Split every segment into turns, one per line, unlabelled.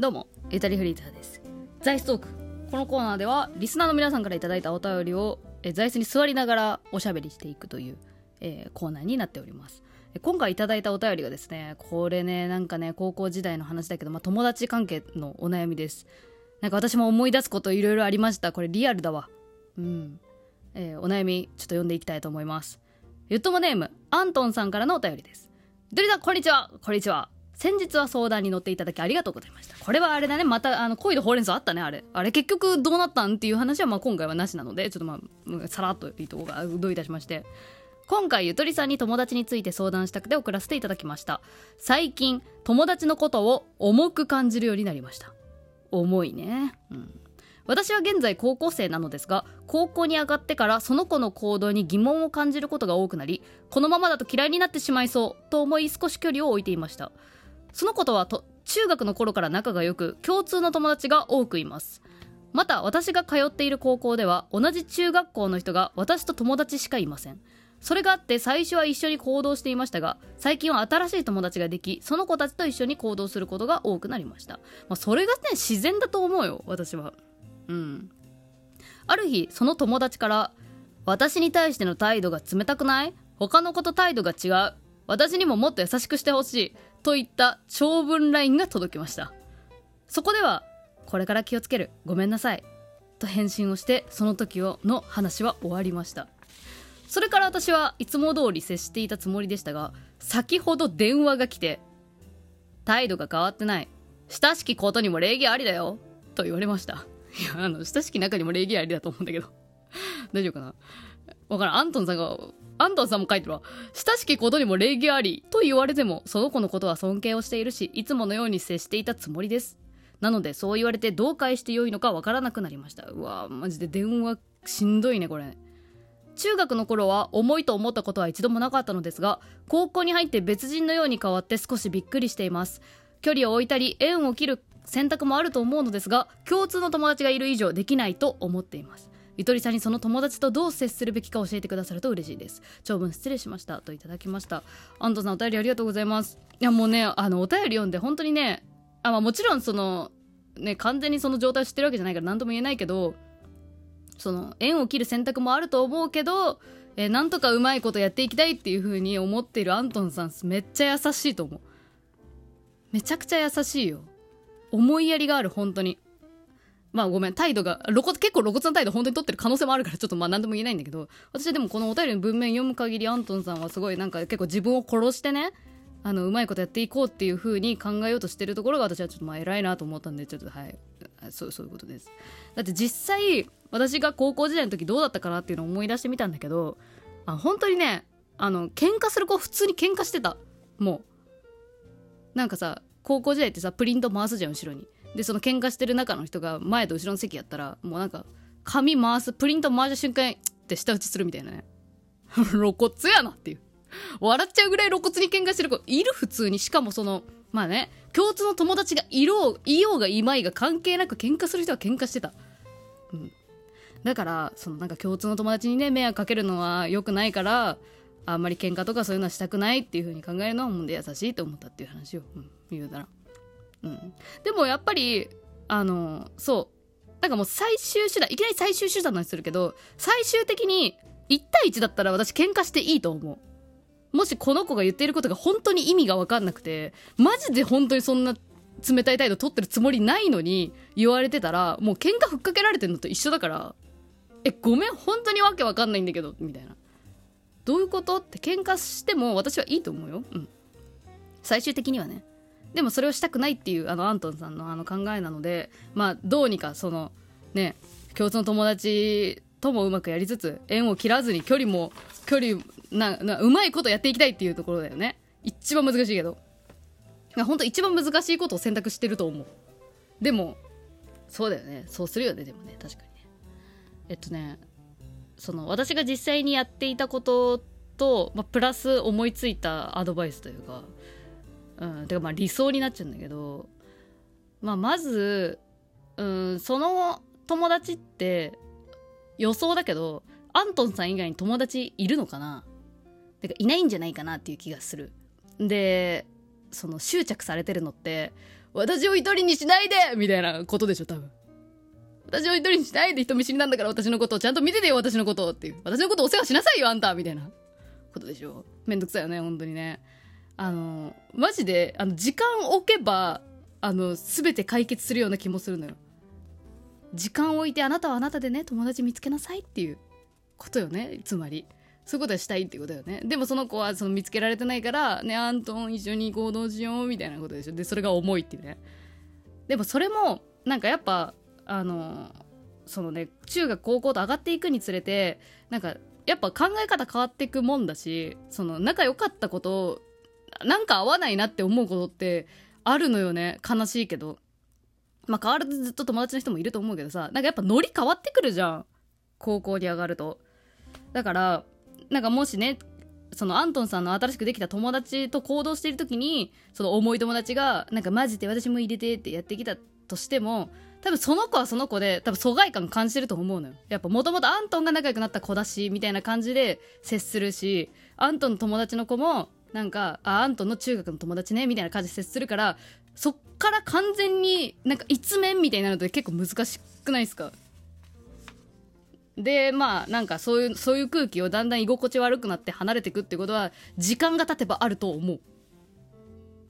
どうも、ゆたりフリーターです。座椅子トーク。このコーナーでは、リスナーの皆さんからいただいたお便りを、え座椅子に座りながらおしゃべりしていくという、えーコーナーになっております。今回いただいたお便りがですね、これね、なんかね、高校時代の話だけど、まあ、友達関係のお悩みです。なんか私も思い出すこといろいろありました。これリアルだわ。うん。えーお悩み、ちょっと読んでいきたいと思います。ゆっともネーム、アントンさんからのお便りです。ドリさん、こんにちは。こんにちは。先日は相談に乗っていただきありがとうございました。これはあれだね。また、あの、恋のほうれん草あったね、あれ。あれ結局どうなったんっていう話は、まあ今回はなしなので、ちょっとまあ、さらっといいとこが、どういたしまして。今回ゆとりさんに友達について相談したくて送らせていただきました最近友達のことを重く感じるようになりました重いねうん私は現在高校生なのですが高校に上がってからその子の行動に疑問を感じることが多くなりこのままだと嫌いになってしまいそうと思い少し距離を置いていましたその子とはと中学の頃から仲が良く共通の友達が多くいます。また私が通っている高校では同じ中学校の人が私と友達しかいません。それがあって最初は一緒に行動していましたが最近は新しい友達ができその子たちと一緒に行動することが多くなりました、まあ、それがね自然だと思うよ私は。うん。ある日その友達から私に対しての態度が冷たくない？他の子と態度が違う？私にももっと優しくしてほしいといった長文 LINE が届きました。そこではこれから気をつけるごめんなさいと返信をしてその時をの話は終わりました。それから私はいつも通り接していたつもりでしたが先ほど電話が来て態度が変わってない。親しきことにも礼儀ありだよと言われました。いやあの親しき中にも礼儀ありだと思うんだけど。大丈夫かな？わからん。アントンさんがアントンさんも書いてるわ。親しきことにも礼儀ありと言われてもその子のことは尊敬をしているしいつものように接していたつもりです。なのでそう言われてどう返してよいのかわからなくなりました。うわマジで電話しんどいねこれ。中学の頃は重いと思ったことは一度もなかったのですが高校に入って別人のように変わって少しびっくりしています。距離を置いたり縁を切る選択もあると思うのですが共通の友達がいる以上できないと思っています。ゆとりさんにその友達とどう接するべきか教えてくださると嬉しいです。長文失礼しましたといただきました。アントさんお便りありがとうございます。いやもうねあのお便り読んで本当にねあ、まあ、もちろんそのね完全にその状態を知ってるわけじゃないから何とも言えないけどその縁を切る選択もあると思うけど、えーなんとかうまいことやっていきたいっていう風に思っているアントンさんめっちゃ優しいと思う。めちゃくちゃ優しいよ。思いやりがある本当に。まあごめん態度が露骨結構露骨な態度本当に取ってる可能性もあるからちょっとまあ何とも言えないんだけど私はでもこのお便りの文面読む限りアントンさんはすごいなんか結構自分を殺してねあのうまいことやっていこうっていう風に考えようとしてるところが私はちょっとまあ偉いなと思ったんでちょっとはい。そうそういうことです。だって実際私が高校時代の時どうだったかなっていうのを思い出してみたんだけどあ本当にねあの喧嘩する子普通に喧嘩してた。もう。なんかさ高校時代ってさプリント回すじゃん後ろに。でその喧嘩してる中の人が前と後ろの席やったらもうなんか紙回すプリント回した瞬間って舌打ちするみたいなね。露骨やなっていう。笑っちゃうぐらい露骨に喧嘩してる子いる普通に。しかもそのまあね共通の友達がいろういようがいまいが関係なく喧嘩する人は喧嘩してた。うん。だからそのなんか共通の友達にね迷惑かけるのは良くないからあんまり喧嘩とかそういうのはしたくないっていう風に考えるのはもんで優しいと思ったっていう話を、うん、言うなら。うん。でもやっぱりあのそう。なんかもう最終手段いきなり最終手段の話するけど最終的に1対1だったら私喧嘩していいと思う。もしこの子が言っていることが本当に意味が分かんなくてマジで本当にそんな冷たい態度取ってるつもりないのに言われてたらもう喧嘩ふっかけられてるのと一緒だからえごめん本当にわけわかんないんだけどみたいな。どういうこと？って喧嘩しても私はいいと思うよ。うん。最終的にはね。でもそれをしたくないっていうあのアントンさんのあの考えなのでまあどうにかそのね共通の友達ともうまくやりつつ縁を切らずに距離も距離ななうまいことやっていきたいっていうところだよね。一番難しいけど。本当一番難しいことを選択してると思う。でもそうだよね。そうするよねでもね。確かにね。えっとねその私が実際にやっていたことと、まあ、プラス思いついたアドバイスというかうんてかまあ理想になっちゃうんだけどまあまずうんその友達って予想だけどアントンさん以外に友達いるのかな？てかいないんじゃないかなっていう気がするでその執着されてるのって私を一人にしないでみたいなことでしょ、多分。私を一人にしないで人見知りなんだから私のことをちゃんと見ててよ、私のことっていう。私のことお世話しなさいよ、あんたみたいなことでしょ。めんどくさいよね、本当にね。あの、マジで、あの、時間置けば、あの、すべて解決するような気もするのよ。時間置いてあなたはあなたでね、友達見つけなさいっていうことよね、つまり。そういうことはしたいってことよね。でもその子はその見つけられてないから、ね、アントン一緒に行動しようみたいなことでしょ。で、それが重いっていうね。でもそれも、なんかやっぱ、あの、そのね、中学高校と上がっていくにつれて、なんか、やっぱ考え方変わっていくもんだし、その仲良かったことを、なんか合わないなって思うことってあるのよね。悲しいけど。まあ変わらずずっと友達の人もいると思うけどさ、なんかやっぱノリ変わってくるじゃん。高校に上がると。だから、なんかもしね、そのアントンさんの新しくできた友達と行動している時に、その重い友達が、なんかマジで私も入れてってやってきたとしても、多分その子はその子で、多分疎外感感じてると思うのよ。やっぱもともとアントンが仲良くなった子だし、みたいな感じで接するし、アントンの友達の子も、なんか、あ、アントンの中学の友達ね、みたいな感じで接するから、そっから完全になんか一面みたいになると結構難しくないですか？でまあなんかそういうそういう空気をだんだん居心地悪くなって離れていくってことは時間が経てばあると思う、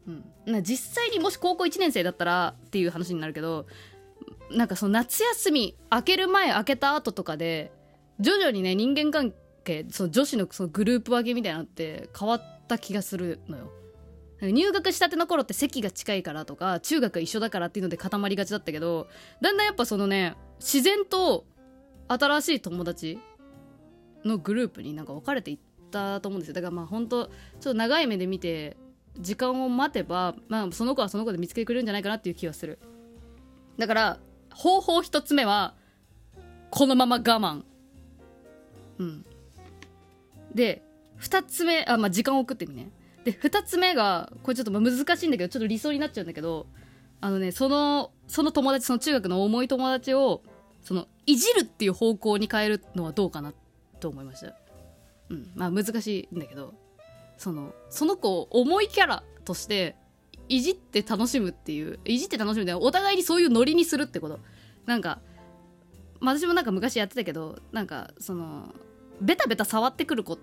うん、実際にもし高校1年生だったらっていう話になるけどなんかその夏休み明ける前明けた後とかで徐々にね人間関係その女子のそのグループ分けみたいなのって変わってた気がするのよ。入学したての頃って席が近いからとか中学が一緒だからっていうので固まりがちだったけどだんだんやっぱそのね自然と新しい友達のグループになんか分かれていったと思うんですよ。だからまあ本当ちょっと長い目で見て時間を待てば、まあ、その子はその子で見つけてくれるんじゃないかなっていう気はする。だから方法一つ目はこのまま我慢。うん。で二つ目あまあ時間を送ってみね。で二つ目がこれちょっと難しいんだけどちょっと理想になっちゃうんだけどあのねそのその友達その中学の重い友達をそのいじるっていう方向に変えるのはどうかなと思いました。うんまあ難しいんだけどそのその子を重いキャラとしていじって楽しむっていういじって楽しむってお互いにそういうノリにするってこと。なんか、まあ、私もなんか昔やってたけどなんかそのベタベタ触ってくる子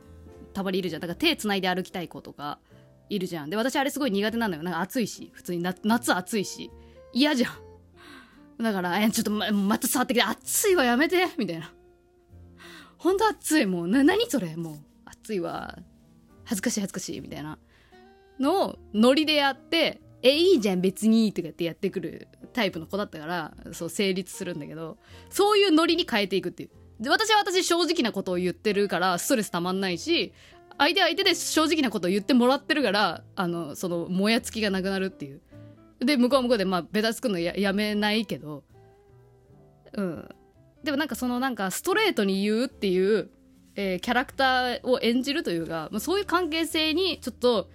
たまにいるじゃんだから手つないで歩きたい子とかいるじゃんで私あれすごい苦手なのよなんか暑いし普通に夏暑いし嫌じゃんだから、え、ちょっとま、また触ってきて、熱いわ、やめてみたいな。ほんと熱い、もう。な、何それ？もう、熱いわ。恥ずかしい恥ずかしい、みたいな。のを、ノリでやって、え、いいじゃん、別に、とかってやってくるタイプの子だったから、そう、成立するんだけど、そういうノリに変えていくっていう。で、私は私正直なことを言ってるから、ストレスたまんないし、相手は相手で正直なことを言ってもらってるから、あの、その、もやつきがなくなるっていう。で向こうは向こうでまあベタつくのややめないけど。うん。でもなんかそのなんかストレートに言うっていう、えー、キャラクターを演じるというか、まあ、そういう関係性にちょっと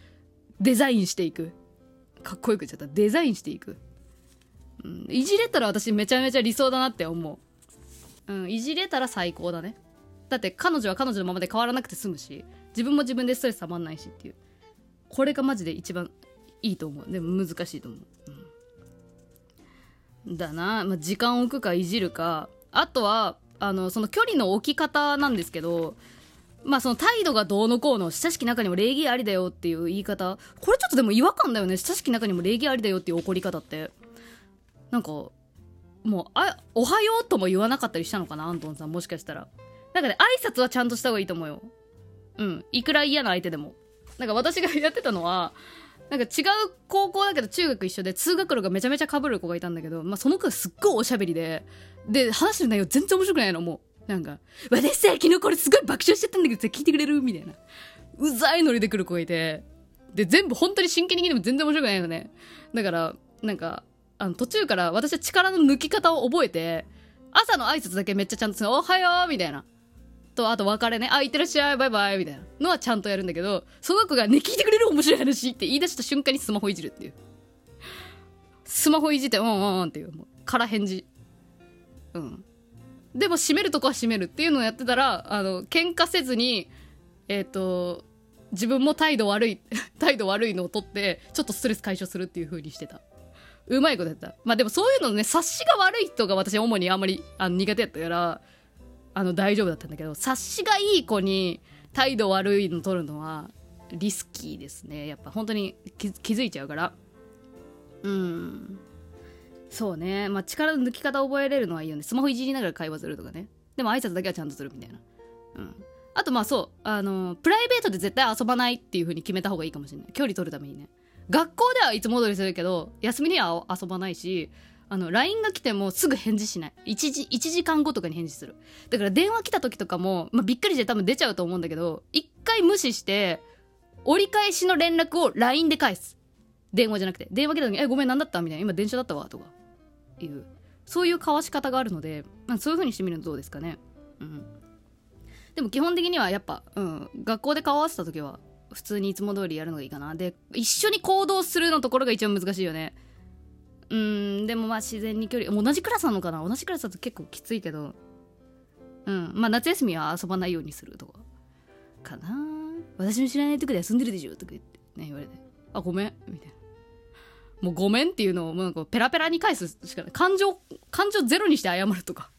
デザインしていく。かっこよく言っちゃった。デザインしていく、うん、いじれたら私めちゃめちゃ理想だなって思う、うん、いじれたら最高だね。だって彼女は彼女のままで変わらなくて済むし自分も自分でストレスたまんないしっていう。これがマジで一番いいと思う。でも難しいと思う、うん、だな、まあ、時間を置くかいじるか。あとはあのその距離の置き方なんですけどまあその態度がどうのこうの親しき中にも礼儀ありだよっていう言い方。これちょっとでも違和感だよね。親しき中にも礼儀ありだよっていう怒り方って。なんかもうあおはようとも言わなかったりしたのかなアントンさんもしかしたらなんかね挨拶はちゃんとした方がいいと思うようんいくら嫌な相手でもなんか私がやってたのはなんか違う高校だけど中学一緒で通学路がめちゃめちゃ被る子がいたんだけど、まあ、その子がすっごいおしゃべりで、で、話してる内容全然面白くないの、もう。なんか、私さ、昨日これすごい爆笑しちゃったんだけどさ、聞いてくれる？みたいな。うざいノリで来る子がいて、で、全部本当に真剣に聞いても全然面白くないのね。だから、なんか、あの、途中から私は力の抜き方を覚えて、朝の挨拶だけめっちゃちゃんとするおはようみたいな。と、あと別れね、あ、いってらっしゃい、バイバイ、みたいなのはちゃんとやるんだけど、その子がね、聞いてくれる面白い話って言い出した瞬間にスマホいじるっていう。スマホいじって、うんうんうんっていう、もう、空返事。うん。でも閉めるとこは閉めるっていうのをやってたら、あの、喧嘩せずに、えっ、ー、と、自分も態度悪い、態度悪いのを取って、ちょっとストレス解消するっていう風にしてた。うまいことやった。まあでもそういうのね察しが悪い人が私主にあんまりあの苦手やったからあの大丈夫だったんだけど察しがいい子に態度悪いの取るのはリスキーですね。やっぱ本当に気づいちゃうから。うん。そうね。まあ力の抜き方覚えれるのはいいよね。スマホいじりながら会話するとかね。でも挨拶だけはちゃんとするみたいな。うん。あとまあそう。あのプライベートで絶対遊ばないっていう風に決めた方がいいかもしれない。距離取るためにね。学校ではいつも通りするけど休みには遊ばないしあの LINE が来てもすぐ返事しない。1時 ,1 時間後とかに返事する。だから電話来た時とかも、まあ、びっくりして多分出ちゃうと思うんだけど一回無視して折り返しの連絡を LINE で返す。電話じゃなくて電話来た時に「えごめん何だった?」みたいな「今電車だったわ」とかいう。そういう交わし方があるので、まあ、そういう風にしてみるのどうですかね。うん。でも基本的にはやっぱ、うん、学校で顔合わせた時は普通にいつも通りやるのがいいかな。で一緒に行動するのところが一番難しいよね。うんでもまあ自然に距離同じクラスなのかな。同じクラスだと結構きついけど。うんまあ夏休みは遊ばないようにするとかかな。私の知らないとこで遊んでるでしょとか言ってね言われて。あごめんみたいな。もうごめんっていうのをもうなんかペラペラに返すしかない。感情感情ゼロにして謝るとか。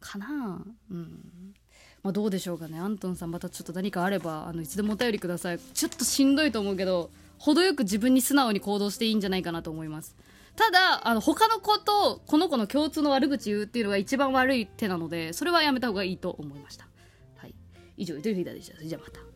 かな。うん。まあ、どうでしょうかね。アントンさんまたちょっと何かあればあのいつでもお便りください。ちょっとしんどいと思うけど程よく自分に素直に行動していいんじゃないかなと思います。ただあの他の子とこの子の共通の悪口言うっていうのが一番悪い手なのでそれはやめた方がいいと思いました。はい。以上ゆとりフィーダーでした。じゃあまた。